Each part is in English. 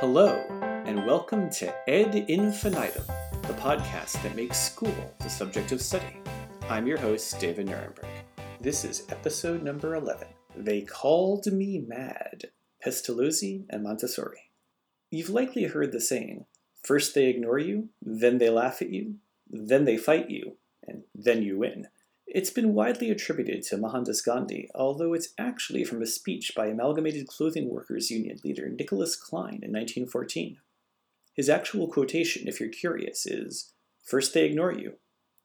Hello, and welcome to Ed Infinitum, the podcast that makes school the subject of study. I'm your host, David Nuremberg. This is episode number 11. They Called Me Mad Pestalozzi and Montessori. You've likely heard the saying first they ignore you, then they laugh at you, then they fight you, and then you win. It's been widely attributed to Mohandas Gandhi, although it's actually from a speech by Amalgamated Clothing Workers Union leader Nicholas Klein in 1914. His actual quotation, if you're curious, is First they ignore you,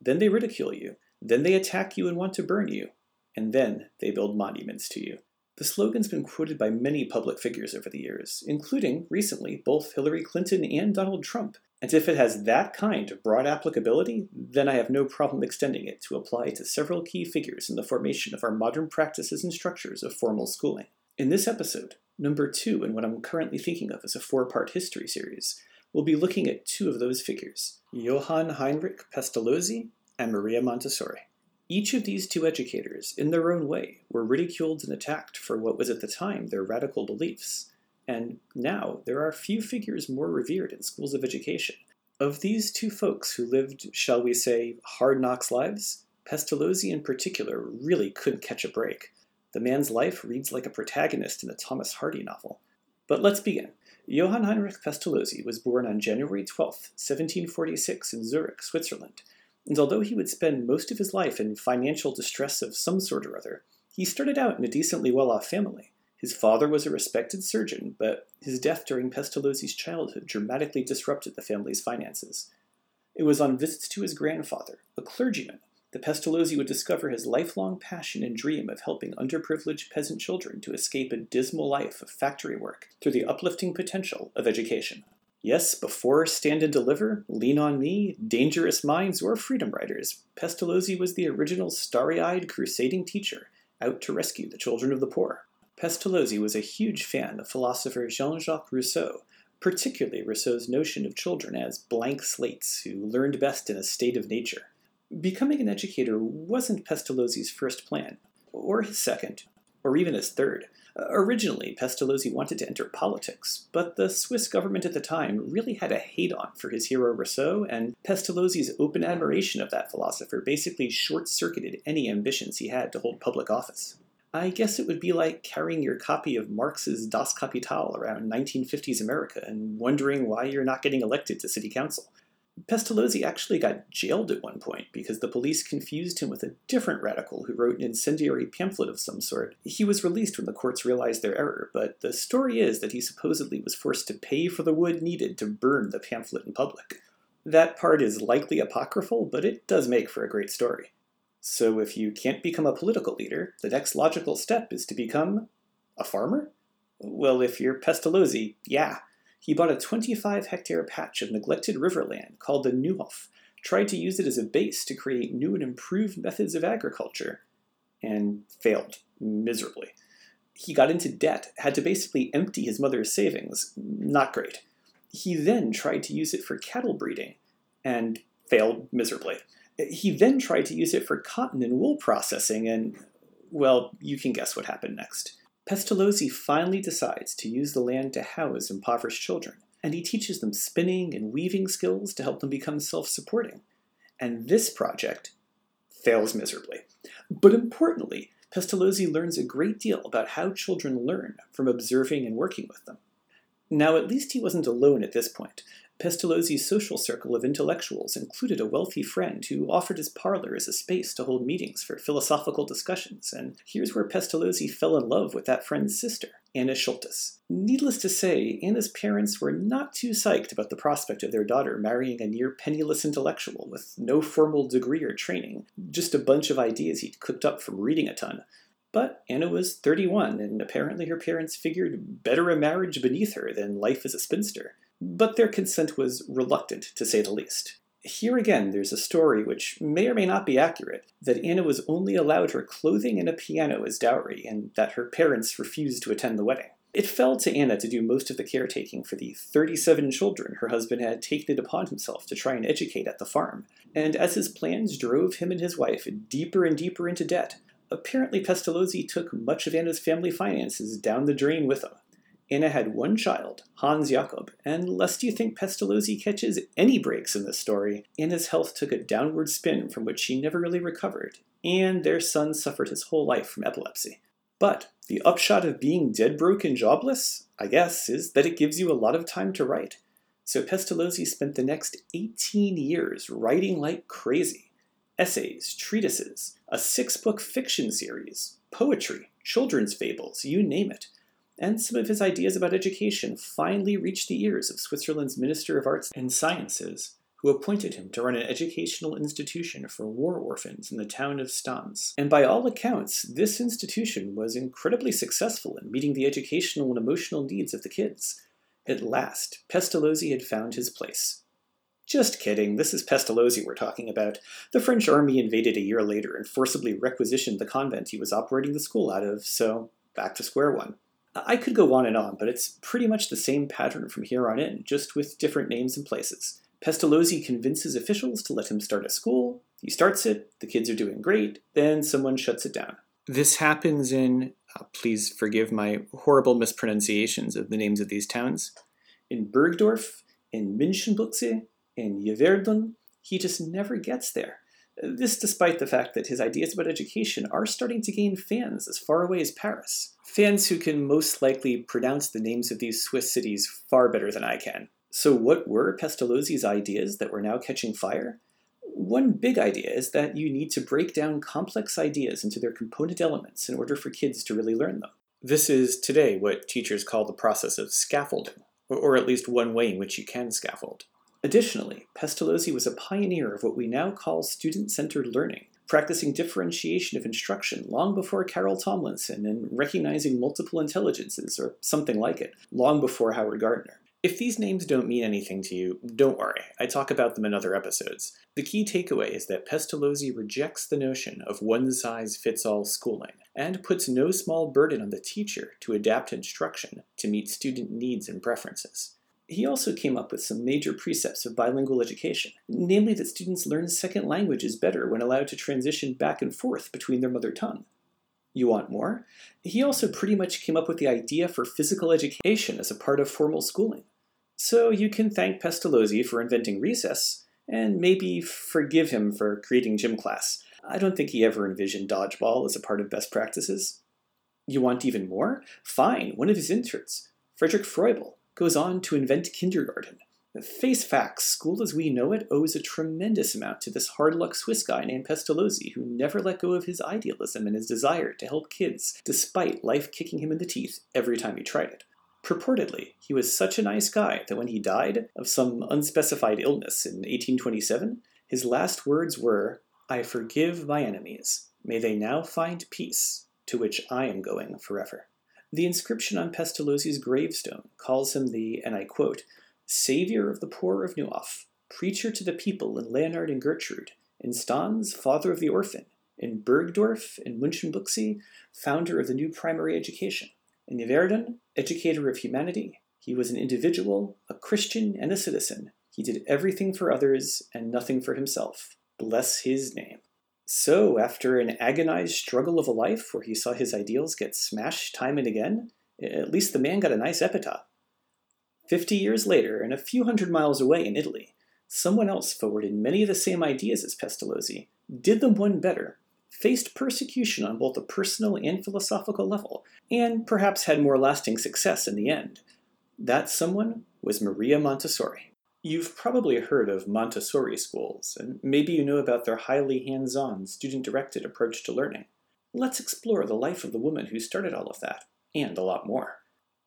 then they ridicule you, then they attack you and want to burn you, and then they build monuments to you. The slogan's been quoted by many public figures over the years, including, recently, both Hillary Clinton and Donald Trump, and if it has that kind of broad applicability, then I have no problem extending it to apply to several key figures in the formation of our modern practices and structures of formal schooling. In this episode, number two in what I'm currently thinking of as a four part history series, we'll be looking at two of those figures Johann Heinrich Pestalozzi and Maria Montessori. Each of these two educators, in their own way, were ridiculed and attacked for what was at the time their radical beliefs and now there are few figures more revered in schools of education. Of these two folks who lived, shall we say, hard knocks lives, Pestalozzi in particular really couldn't catch a break. The man's life reads like a protagonist in a Thomas Hardy novel. But let's begin. Johann Heinrich Pestalozzi was born on January 12, 1746, in Zurich, Switzerland, and although he would spend most of his life in financial distress of some sort or other, he started out in a decently well off family. His father was a respected surgeon, but his death during Pestalozzi's childhood dramatically disrupted the family's finances. It was on visits to his grandfather, a clergyman, that Pestalozzi would discover his lifelong passion and dream of helping underprivileged peasant children to escape a dismal life of factory work through the uplifting potential of education. Yes, before Stand and Deliver, Lean on Me, Dangerous Minds, or Freedom Riders, Pestalozzi was the original starry eyed crusading teacher out to rescue the children of the poor. Pestalozzi was a huge fan of philosopher Jean Jacques Rousseau, particularly Rousseau's notion of children as blank slates who learned best in a state of nature. Becoming an educator wasn't Pestalozzi's first plan, or his second, or even his third. Originally, Pestalozzi wanted to enter politics, but the Swiss government at the time really had a hate on for his hero Rousseau, and Pestalozzi's open admiration of that philosopher basically short circuited any ambitions he had to hold public office. I guess it would be like carrying your copy of Marx's Das Kapital around 1950s America and wondering why you're not getting elected to city council. Pestalozzi actually got jailed at one point because the police confused him with a different radical who wrote an incendiary pamphlet of some sort. He was released when the courts realized their error, but the story is that he supposedly was forced to pay for the wood needed to burn the pamphlet in public. That part is likely apocryphal, but it does make for a great story. So if you can't become a political leader, the next logical step is to become a farmer? Well, if you're Pestalozzi, yeah. He bought a 25 hectare patch of neglected riverland called the Neuhof, tried to use it as a base to create new and improved methods of agriculture, and failed miserably. He got into debt, had to basically empty his mother's savings. Not great. He then tried to use it for cattle breeding, and failed miserably. He then tried to use it for cotton and wool processing, and, well, you can guess what happened next. Pestalozzi finally decides to use the land to house impoverished children, and he teaches them spinning and weaving skills to help them become self supporting. And this project fails miserably. But importantly, Pestalozzi learns a great deal about how children learn from observing and working with them. Now, at least he wasn't alone at this point. Pestalozzi's social circle of intellectuals included a wealthy friend who offered his parlor as a space to hold meetings for philosophical discussions, and here's where Pestalozzi fell in love with that friend's sister, Anna Schulthess. Needless to say, Anna's parents were not too psyched about the prospect of their daughter marrying a near penniless intellectual with no formal degree or training, just a bunch of ideas he'd cooked up from reading a ton. But Anna was 31, and apparently her parents figured better a marriage beneath her than life as a spinster but their consent was reluctant, to say the least. Here again, there's a story which may or may not be accurate that Anna was only allowed her clothing and a piano as dowry, and that her parents refused to attend the wedding. It fell to Anna to do most of the caretaking for the 37 children her husband had taken it upon himself to try and educate at the farm, and as his plans drove him and his wife deeper and deeper into debt, apparently Pestalozzi took much of Anna's family finances down the drain with him. Anna had one child, Hans Jakob, and lest you think Pestalozzi catches any breaks in this story, Anna's health took a downward spin from which she never really recovered, and their son suffered his whole life from epilepsy. But the upshot of being dead broke and jobless, I guess, is that it gives you a lot of time to write. So Pestalozzi spent the next 18 years writing like crazy essays, treatises, a six book fiction series, poetry, children's fables, you name it. And some of his ideas about education finally reached the ears of Switzerland's Minister of Arts and Sciences, who appointed him to run an educational institution for war orphans in the town of Stans. And by all accounts, this institution was incredibly successful in meeting the educational and emotional needs of the kids. At last, Pestalozzi had found his place. Just kidding, this is Pestalozzi we're talking about. The French army invaded a year later and forcibly requisitioned the convent he was operating the school out of, so back to square one. I could go on and on, but it's pretty much the same pattern from here on in, just with different names and places. Pestalozzi convinces officials to let him start a school. He starts it, the kids are doing great, then someone shuts it down. This happens in, uh, please forgive my horrible mispronunciations of the names of these towns, in Burgdorf, in Münchenbuchsee, in Yverdon. He just never gets there. This despite the fact that his ideas about education are starting to gain fans as far away as Paris. Fans who can most likely pronounce the names of these Swiss cities far better than I can. So, what were Pestalozzi's ideas that were now catching fire? One big idea is that you need to break down complex ideas into their component elements in order for kids to really learn them. This is today what teachers call the process of scaffolding, or at least one way in which you can scaffold. Additionally, Pestalozzi was a pioneer of what we now call student centered learning, practicing differentiation of instruction long before Carol Tomlinson and recognizing multiple intelligences, or something like it, long before Howard Gardner. If these names don't mean anything to you, don't worry, I talk about them in other episodes. The key takeaway is that Pestalozzi rejects the notion of one size fits all schooling, and puts no small burden on the teacher to adapt instruction to meet student needs and preferences. He also came up with some major precepts of bilingual education, namely that students learn second languages better when allowed to transition back and forth between their mother tongue. You want more? He also pretty much came up with the idea for physical education as a part of formal schooling. So you can thank Pestalozzi for inventing recess, and maybe forgive him for creating gym class. I don't think he ever envisioned dodgeball as a part of best practices. You want even more? Fine, one of his interns, Frederick Froebel, goes on to invent kindergarten. Face facts, school as we know it owes a tremendous amount to this hard luck Swiss guy named Pestalozzi, who never let go of his idealism and his desire to help kids, despite life kicking him in the teeth every time he tried it. Purportedly, he was such a nice guy that when he died of some unspecified illness in 1827, his last words were, I forgive my enemies. May they now find peace, to which I am going forever. The inscription on Pestalozzi's gravestone calls him the, and I quote, Savior of the poor of Neuhof, preacher to the people in Leonhard and Gertrude, in Stans, father of the orphan, in Burgdorf, and Münchenbuchsee, founder of the new primary education. In Yverdon, educator of humanity, he was an individual, a Christian, and a citizen. He did everything for others and nothing for himself. Bless his name. So, after an agonized struggle of a life where he saw his ideals get smashed time and again, at least the man got a nice epitaph. Fifty years later, and a few hundred miles away in Italy, someone else forwarded many of the same ideas as Pestalozzi, did them one better, faced persecution on both a personal and philosophical level, and perhaps had more lasting success in the end. That someone was Maria Montessori. You've probably heard of Montessori schools, and maybe you know about their highly hands on, student directed approach to learning. Let's explore the life of the woman who started all of that, and a lot more.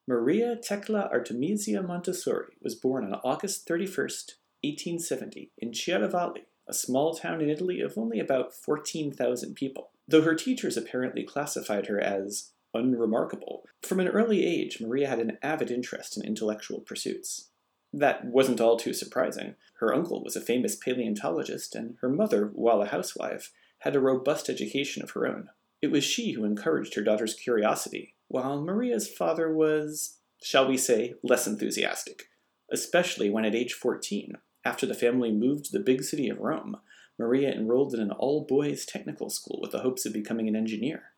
Maria Tecla Artemisia Montessori was born on August 31st, 1870, in Chiaravalle, a small town in Italy of only about 14,000 people. Though her teachers apparently classified her as unremarkable, from an early age, Maria had an avid interest in intellectual pursuits. That wasn't all too surprising. Her uncle was a famous paleontologist, and her mother, while a housewife, had a robust education of her own. It was she who encouraged her daughter's curiosity, while Maria's father was, shall we say, less enthusiastic, especially when at age 14, after the family moved to the big city of Rome, Maria enrolled in an all boys technical school with the hopes of becoming an engineer.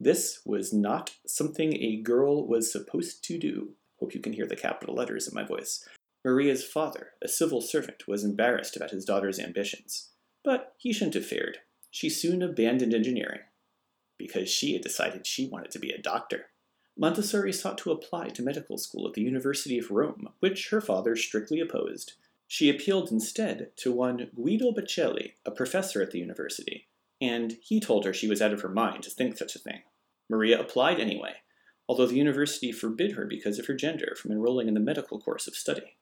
This was not something a girl was supposed to do. Hope you can hear the capital letters in my voice. Maria's father, a civil servant, was embarrassed about his daughter's ambitions. But he shouldn't have feared. She soon abandoned engineering because she had decided she wanted to be a doctor. Montessori sought to apply to medical school at the University of Rome, which her father strictly opposed. She appealed instead to one Guido Baccelli, a professor at the university, and he told her she was out of her mind to think such a thing. Maria applied anyway, although the university forbid her because of her gender from enrolling in the medical course of study.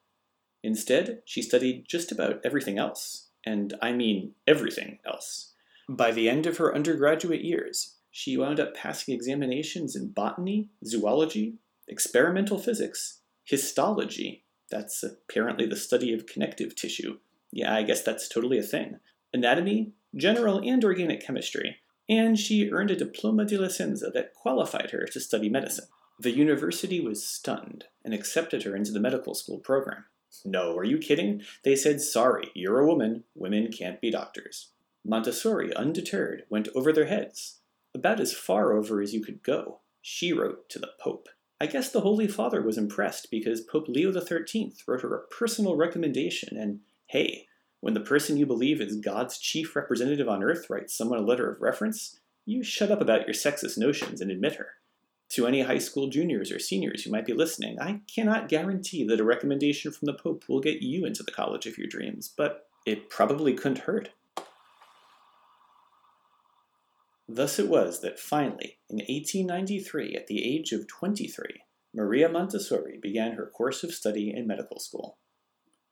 Instead, she studied just about everything else, and I mean everything else. By the end of her undergraduate years, she wound up passing examinations in botany, zoology, experimental physics, histology, that's apparently the study of connective tissue. Yeah, I guess that's totally a thing. Anatomy, general and organic chemistry, and she earned a diploma di licenza that qualified her to study medicine. The university was stunned and accepted her into the medical school program. No, are you kidding? They said, sorry, you're a woman, women can't be doctors. Montessori, undeterred, went over their heads, about as far over as you could go. She wrote to the Pope. I guess the Holy Father was impressed because Pope Leo XIII wrote her a personal recommendation, and hey, when the person you believe is God's chief representative on earth writes someone a letter of reference, you shut up about your sexist notions and admit her. To any high school juniors or seniors who might be listening, I cannot guarantee that a recommendation from the Pope will get you into the college of your dreams, but it probably couldn't hurt. Thus it was that finally, in 1893, at the age of 23, Maria Montessori began her course of study in medical school.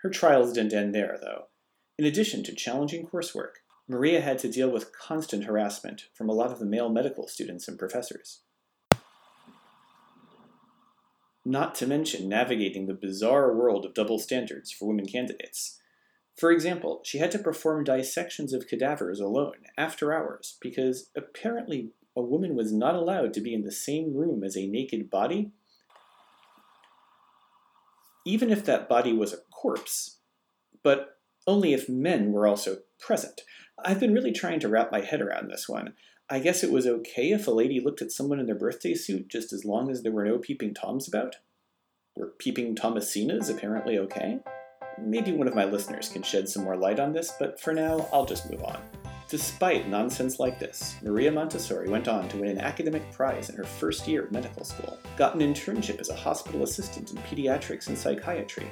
Her trials didn't end there, though. In addition to challenging coursework, Maria had to deal with constant harassment from a lot of the male medical students and professors. Not to mention navigating the bizarre world of double standards for women candidates, for example, she had to perform dissections of cadavers alone, after hours, because apparently a woman was not allowed to be in the same room as a naked body, even if that body was a corpse, but only if men were also present. I've been really trying to wrap my head around this one. I guess it was okay if a lady looked at someone in their birthday suit just as long as there were no peeping toms about? Were peeping Thomasinas apparently okay? Maybe one of my listeners can shed some more light on this, but for now, I'll just move on. Despite nonsense like this, Maria Montessori went on to win an academic prize in her first year of medical school, got an internship as a hospital assistant in pediatrics and psychiatry,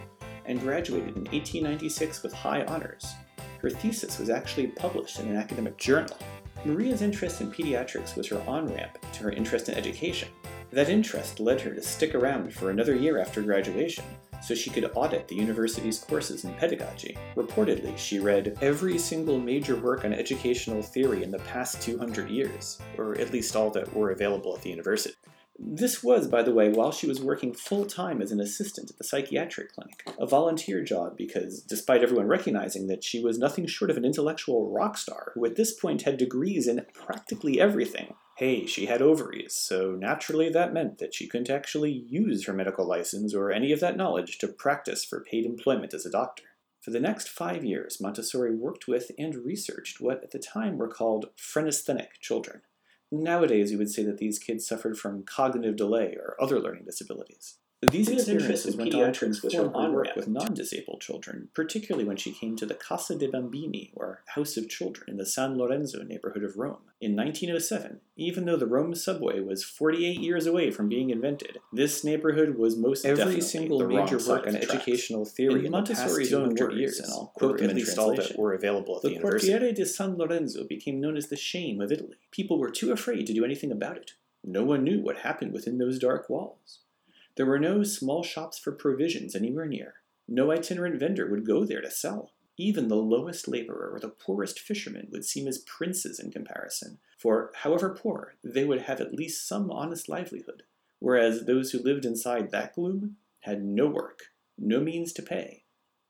and graduated in 1896 with high honors. Her thesis was actually published in an academic journal. Maria's interest in pediatrics was her on ramp to her interest in education. That interest led her to stick around for another year after graduation, so she could audit the university's courses in pedagogy. Reportedly, she read every single major work on educational theory in the past 200 years, or at least all that were available at the university. This was, by the way, while she was working full time as an assistant at the psychiatric clinic, a volunteer job because, despite everyone recognizing that she was nothing short of an intellectual rock star who at this point had degrees in practically everything, hey, she had ovaries, so naturally that meant that she couldn't actually use her medical license or any of that knowledge to practice for paid employment as a doctor. For the next five years, Montessori worked with and researched what at the time were called phrenasthenic children. Nowadays, you would say that these kids suffered from cognitive delay or other learning disabilities. These experiences went on to inform her work with non-disabled children, particularly when she came to the Casa dei Bambini, or House of Children, in the San Lorenzo neighborhood of Rome. In 1907, even though the Rome subway was 48 years away from being invented, this neighborhood was most every single major work on educational theory in Montessori's own words, years, and I'll quote them at least all that were available at the, the university. Quartiere di San Lorenzo became known as the shame of Italy. People were too afraid to do anything about it. No one knew what happened within those dark walls. There were no small shops for provisions anywhere near. No itinerant vendor would go there to sell. Even the lowest laborer or the poorest fisherman would seem as princes in comparison, for however poor, they would have at least some honest livelihood, whereas those who lived inside that gloom had no work, no means to pay.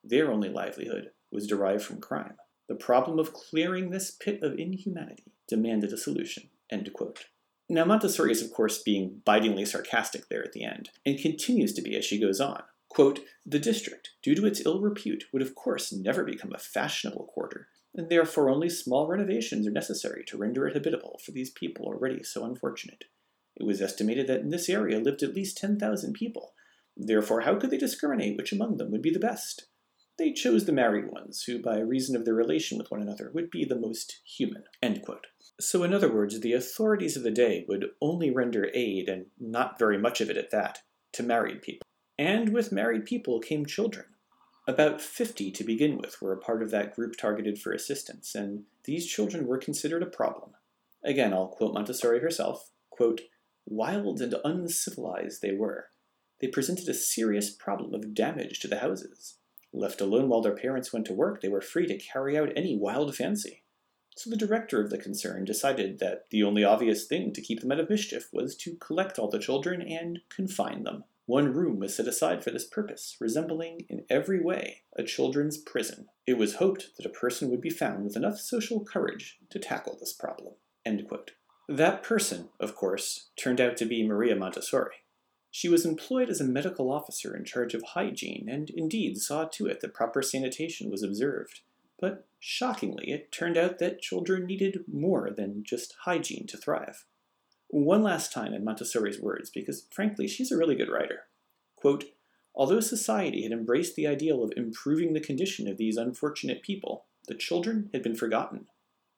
Their only livelihood was derived from crime. The problem of clearing this pit of inhumanity demanded a solution. End quote. Now, Montessori is, of course, being bitingly sarcastic there at the end, and continues to be as she goes on. Quote, the district, due to its ill repute, would of course never become a fashionable quarter, and therefore only small renovations are necessary to render it habitable for these people already so unfortunate. It was estimated that in this area lived at least 10,000 people, Therefore, how could they discriminate which among them would be the best? They chose the married ones, who, by reason of their relation with one another, would be the most human. So, in other words, the authorities of the day would only render aid, and not very much of it at that, to married people. And with married people came children. About 50 to begin with were a part of that group targeted for assistance, and these children were considered a problem. Again, I'll quote Montessori herself quote, Wild and uncivilized they were. They presented a serious problem of damage to the houses. Left alone while their parents went to work, they were free to carry out any wild fancy. So the director of the concern decided that the only obvious thing to keep them out of mischief was to collect all the children and confine them. One room was set aside for this purpose, resembling in every way a children's prison. It was hoped that a person would be found with enough social courage to tackle this problem. That person, of course, turned out to be Maria Montessori. She was employed as a medical officer in charge of hygiene, and indeed saw to it that proper sanitation was observed. But shockingly, it turned out that children needed more than just hygiene to thrive. One last time in Montessori's words, because frankly, she's a really good writer. Quote, Although society had embraced the ideal of improving the condition of these unfortunate people, the children had been forgotten.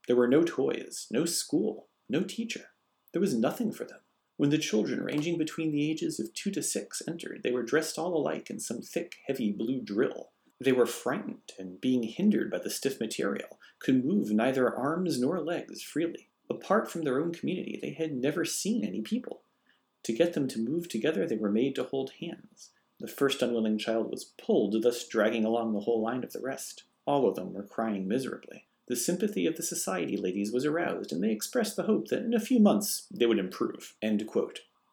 There were no toys, no school, no teacher. There was nothing for them. When the children, ranging between the ages of two to six, entered, they were dressed all alike in some thick, heavy blue drill. They were frightened, and being hindered by the stiff material, could move neither arms nor legs freely. Apart from their own community, they had never seen any people. To get them to move together, they were made to hold hands. The first unwilling child was pulled, thus dragging along the whole line of the rest. All of them were crying miserably. The sympathy of the society ladies was aroused, and they expressed the hope that in a few months they would improve.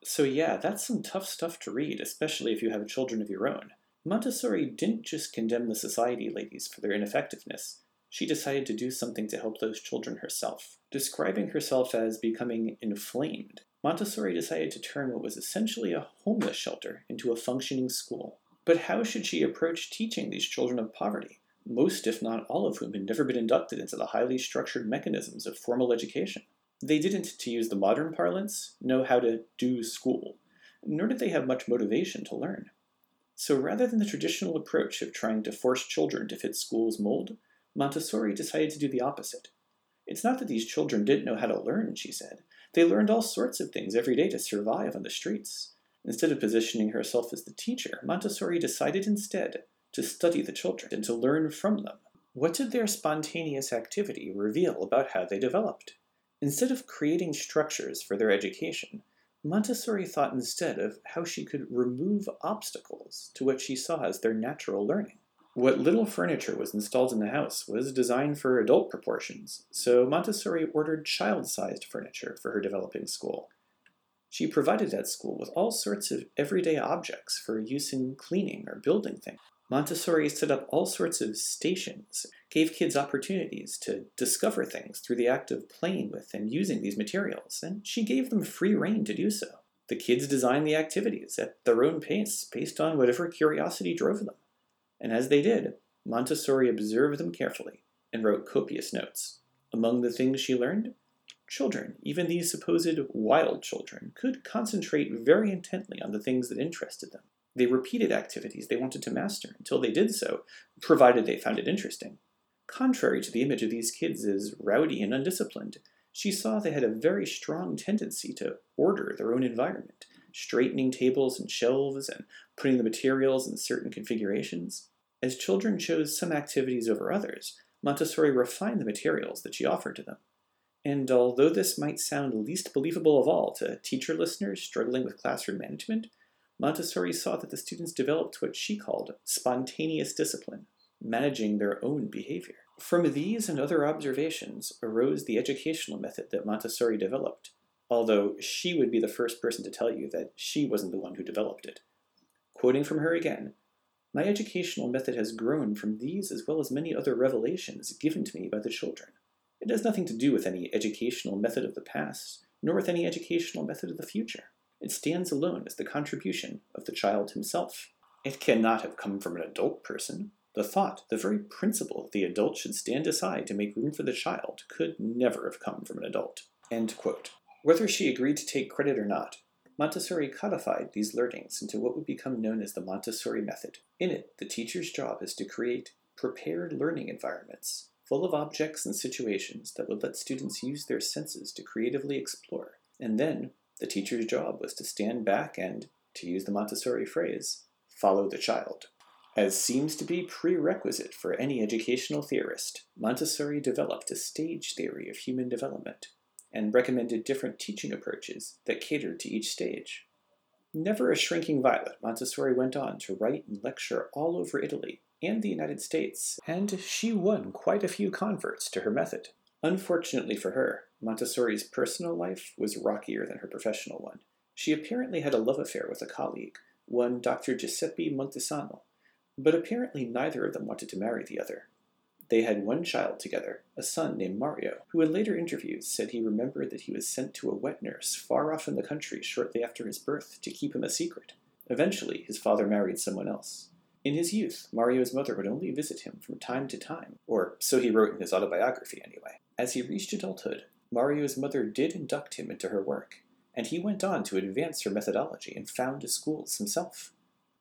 So, yeah, that's some tough stuff to read, especially if you have children of your own. Montessori didn't just condemn the society ladies for their ineffectiveness, she decided to do something to help those children herself. Describing herself as becoming inflamed, Montessori decided to turn what was essentially a homeless shelter into a functioning school. But how should she approach teaching these children of poverty, most, if not all of whom, had never been inducted into the highly structured mechanisms of formal education? They didn't, to use the modern parlance, know how to do school, nor did they have much motivation to learn. So rather than the traditional approach of trying to force children to fit school's mold, Montessori decided to do the opposite. It's not that these children didn't know how to learn, she said. They learned all sorts of things every day to survive on the streets. Instead of positioning herself as the teacher, Montessori decided instead to study the children and to learn from them. What did their spontaneous activity reveal about how they developed? Instead of creating structures for their education, Montessori thought instead of how she could remove obstacles to what she saw as their natural learning. What little furniture was installed in the house was designed for adult proportions, so Montessori ordered child sized furniture for her developing school. She provided that school with all sorts of everyday objects for use in cleaning or building things. Montessori set up all sorts of stations, gave kids opportunities to discover things through the act of playing with and using these materials, and she gave them free rein to do so. The kids designed the activities at their own pace based on whatever curiosity drove them and as they did, Montessori observed them carefully and wrote copious notes. Among the things she learned, children, even these supposed wild children, could concentrate very intently on the things that interested them. They repeated activities they wanted to master until they did so, provided they found it interesting. Contrary to the image of these kids as rowdy and undisciplined, she saw they had a very strong tendency to order their own environment straightening tables and shelves and putting the materials in certain configurations. As children chose some activities over others, Montessori refined the materials that she offered to them. And although this might sound least believable of all to teacher listeners struggling with classroom management, Montessori saw that the students developed what she called spontaneous discipline, managing their own behavior. From these and other observations arose the educational method that Montessori developed, although she would be the first person to tell you that she wasn't the one who developed it. Quoting from her again, my educational method has grown from these as well as many other revelations given to me by the children. It has nothing to do with any educational method of the past, nor with any educational method of the future. It stands alone as the contribution of the child himself. It cannot have come from an adult person. The thought, the very principle that the adult should stand aside to make room for the child, could never have come from an adult. Whether she agreed to take credit or not, Montessori codified these learnings into what would become known as the Montessori method. In it, the teacher's job is to create prepared learning environments full of objects and situations that would let students use their senses to creatively explore. And then, the teacher's job was to stand back and, to use the Montessori phrase, follow the child. As seems to be prerequisite for any educational theorist, Montessori developed a stage theory of human development and recommended different teaching approaches that catered to each stage. Never a shrinking violet, Montessori went on to write and lecture all over Italy and the United States, and she won quite a few converts to her method. Unfortunately for her, Montessori's personal life was rockier than her professional one. She apparently had a love affair with a colleague, one Dr. Giuseppe Montesano, but apparently neither of them wanted to marry the other. They had one child together, a son named Mario, who in later interviews said he remembered that he was sent to a wet nurse far off in the country shortly after his birth to keep him a secret. Eventually, his father married someone else. In his youth, Mario's mother would only visit him from time to time, or so he wrote in his autobiography anyway. As he reached adulthood, Mario's mother did induct him into her work, and he went on to advance her methodology and found schools himself.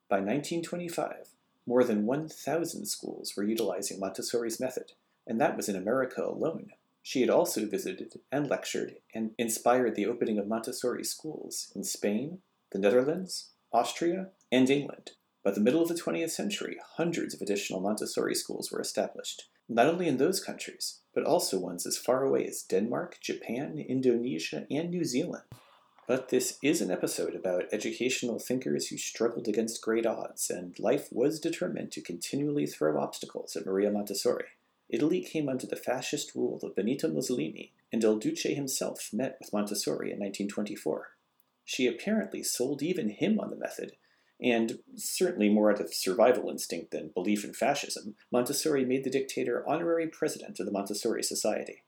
By 1925, more than 1,000 schools were utilizing Montessori's method, and that was in America alone. She had also visited and lectured and inspired the opening of Montessori schools in Spain, the Netherlands, Austria, and England. By the middle of the 20th century, hundreds of additional Montessori schools were established, not only in those countries, but also ones as far away as Denmark, Japan, Indonesia, and New Zealand. But this is an episode about educational thinkers who struggled against great odds, and life was determined to continually throw obstacles at Maria Montessori. Italy came under the fascist rule of Benito Mussolini, and Il Duce himself met with Montessori in 1924. She apparently sold even him on the method, and certainly more out of survival instinct than belief in fascism, Montessori made the dictator honorary president of the Montessori Society.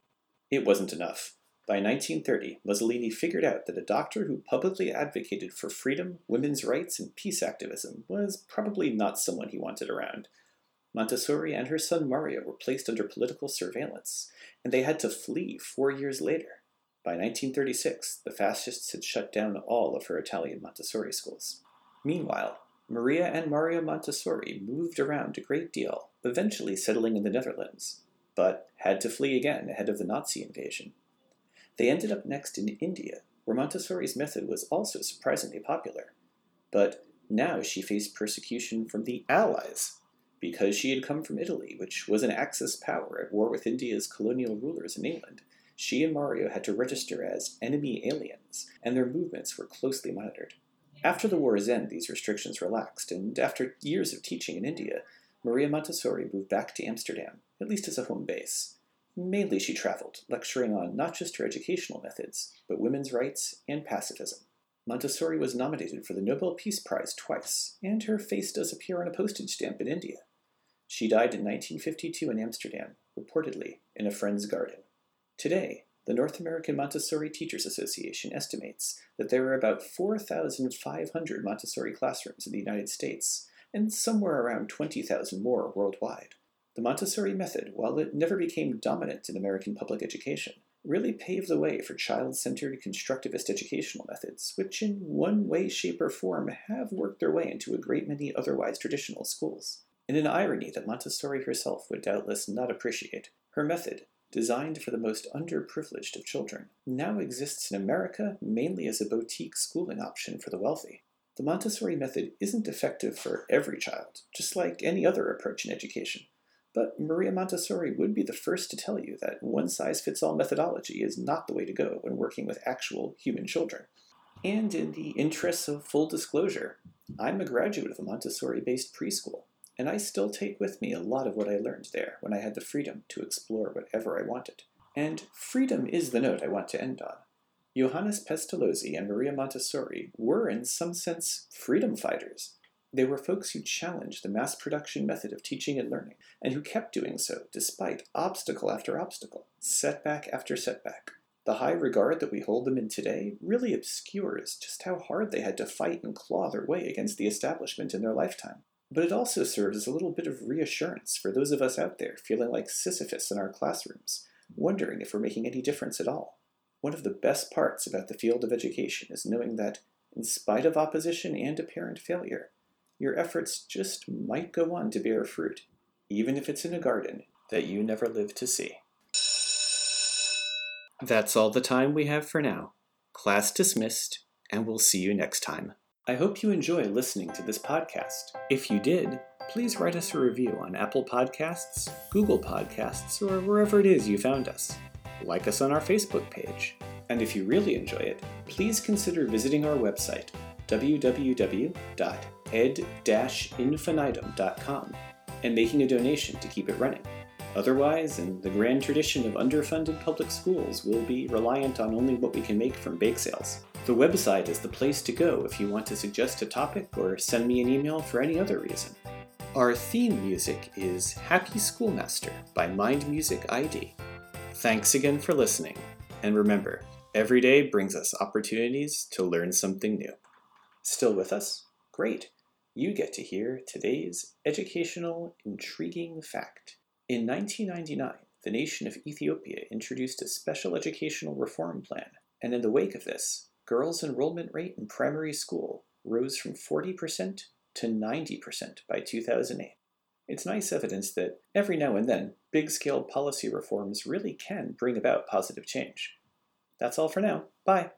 It wasn't enough. By 1930, Mussolini figured out that a doctor who publicly advocated for freedom, women's rights, and peace activism was probably not someone he wanted around. Montessori and her son Mario were placed under political surveillance, and they had to flee four years later. By 1936, the fascists had shut down all of her Italian Montessori schools. Meanwhile, Maria and Mario Montessori moved around a great deal, eventually settling in the Netherlands, but had to flee again ahead of the Nazi invasion. They ended up next in India, where Montessori's method was also surprisingly popular. But now she faced persecution from the Allies, because she had come from Italy, which was an Axis power at war with India's colonial rulers in England. She and Mario had to register as enemy aliens, and their movements were closely monitored. After the war's end, these restrictions relaxed, and after years of teaching in India, Maria Montessori moved back to Amsterdam, at least as a home base. Mainly she traveled, lecturing on not just her educational methods, but women's rights and pacifism. Montessori was nominated for the Nobel Peace Prize twice, and her face does appear on a postage stamp in India. She died in 1952 in Amsterdam, reportedly in a friend's garden. Today, the North American Montessori Teachers Association estimates that there are about 4,500 Montessori classrooms in the United States, and somewhere around 20,000 more worldwide. The Montessori method, while it never became dominant in American public education, really paved the way for child centered constructivist educational methods, which in one way, shape, or form have worked their way into a great many otherwise traditional schools. In an irony that Montessori herself would doubtless not appreciate, her method, designed for the most underprivileged of children, now exists in America mainly as a boutique schooling option for the wealthy. The Montessori method isn't effective for every child, just like any other approach in education. But Maria Montessori would be the first to tell you that one size fits all methodology is not the way to go when working with actual human children. And in the interests of full disclosure, I'm a graduate of a Montessori based preschool, and I still take with me a lot of what I learned there when I had the freedom to explore whatever I wanted. And freedom is the note I want to end on. Johannes Pestalozzi and Maria Montessori were, in some sense, freedom fighters. They were folks who challenged the mass production method of teaching and learning, and who kept doing so despite obstacle after obstacle, setback after setback. The high regard that we hold them in today really obscures just how hard they had to fight and claw their way against the establishment in their lifetime. But it also serves as a little bit of reassurance for those of us out there feeling like Sisyphus in our classrooms, wondering if we're making any difference at all. One of the best parts about the field of education is knowing that in spite of opposition and apparent failure, your efforts just might go on to bear fruit, even if it's in a garden that you never live to see. That's all the time we have for now. Class dismissed, and we'll see you next time. I hope you enjoy listening to this podcast. If you did, please write us a review on Apple Podcasts, Google Podcasts, or wherever it is you found us. Like us on our Facebook page. And if you really enjoy it, please consider visiting our website, www.ed-infinitum.com, and making a donation to keep it running. Otherwise, in the grand tradition of underfunded public schools, we'll be reliant on only what we can make from bake sales. The website is the place to go if you want to suggest a topic or send me an email for any other reason. Our theme music is Happy Schoolmaster by Mind Music ID. Thanks again for listening, and remember, every day brings us opportunities to learn something new. Still with us? Great! You get to hear today's educational, intriguing fact. In 1999, the nation of Ethiopia introduced a special educational reform plan, and in the wake of this, girls' enrollment rate in primary school rose from 40% to 90% by 2008. It's nice evidence that every now and then, big scale policy reforms really can bring about positive change. That's all for now. Bye.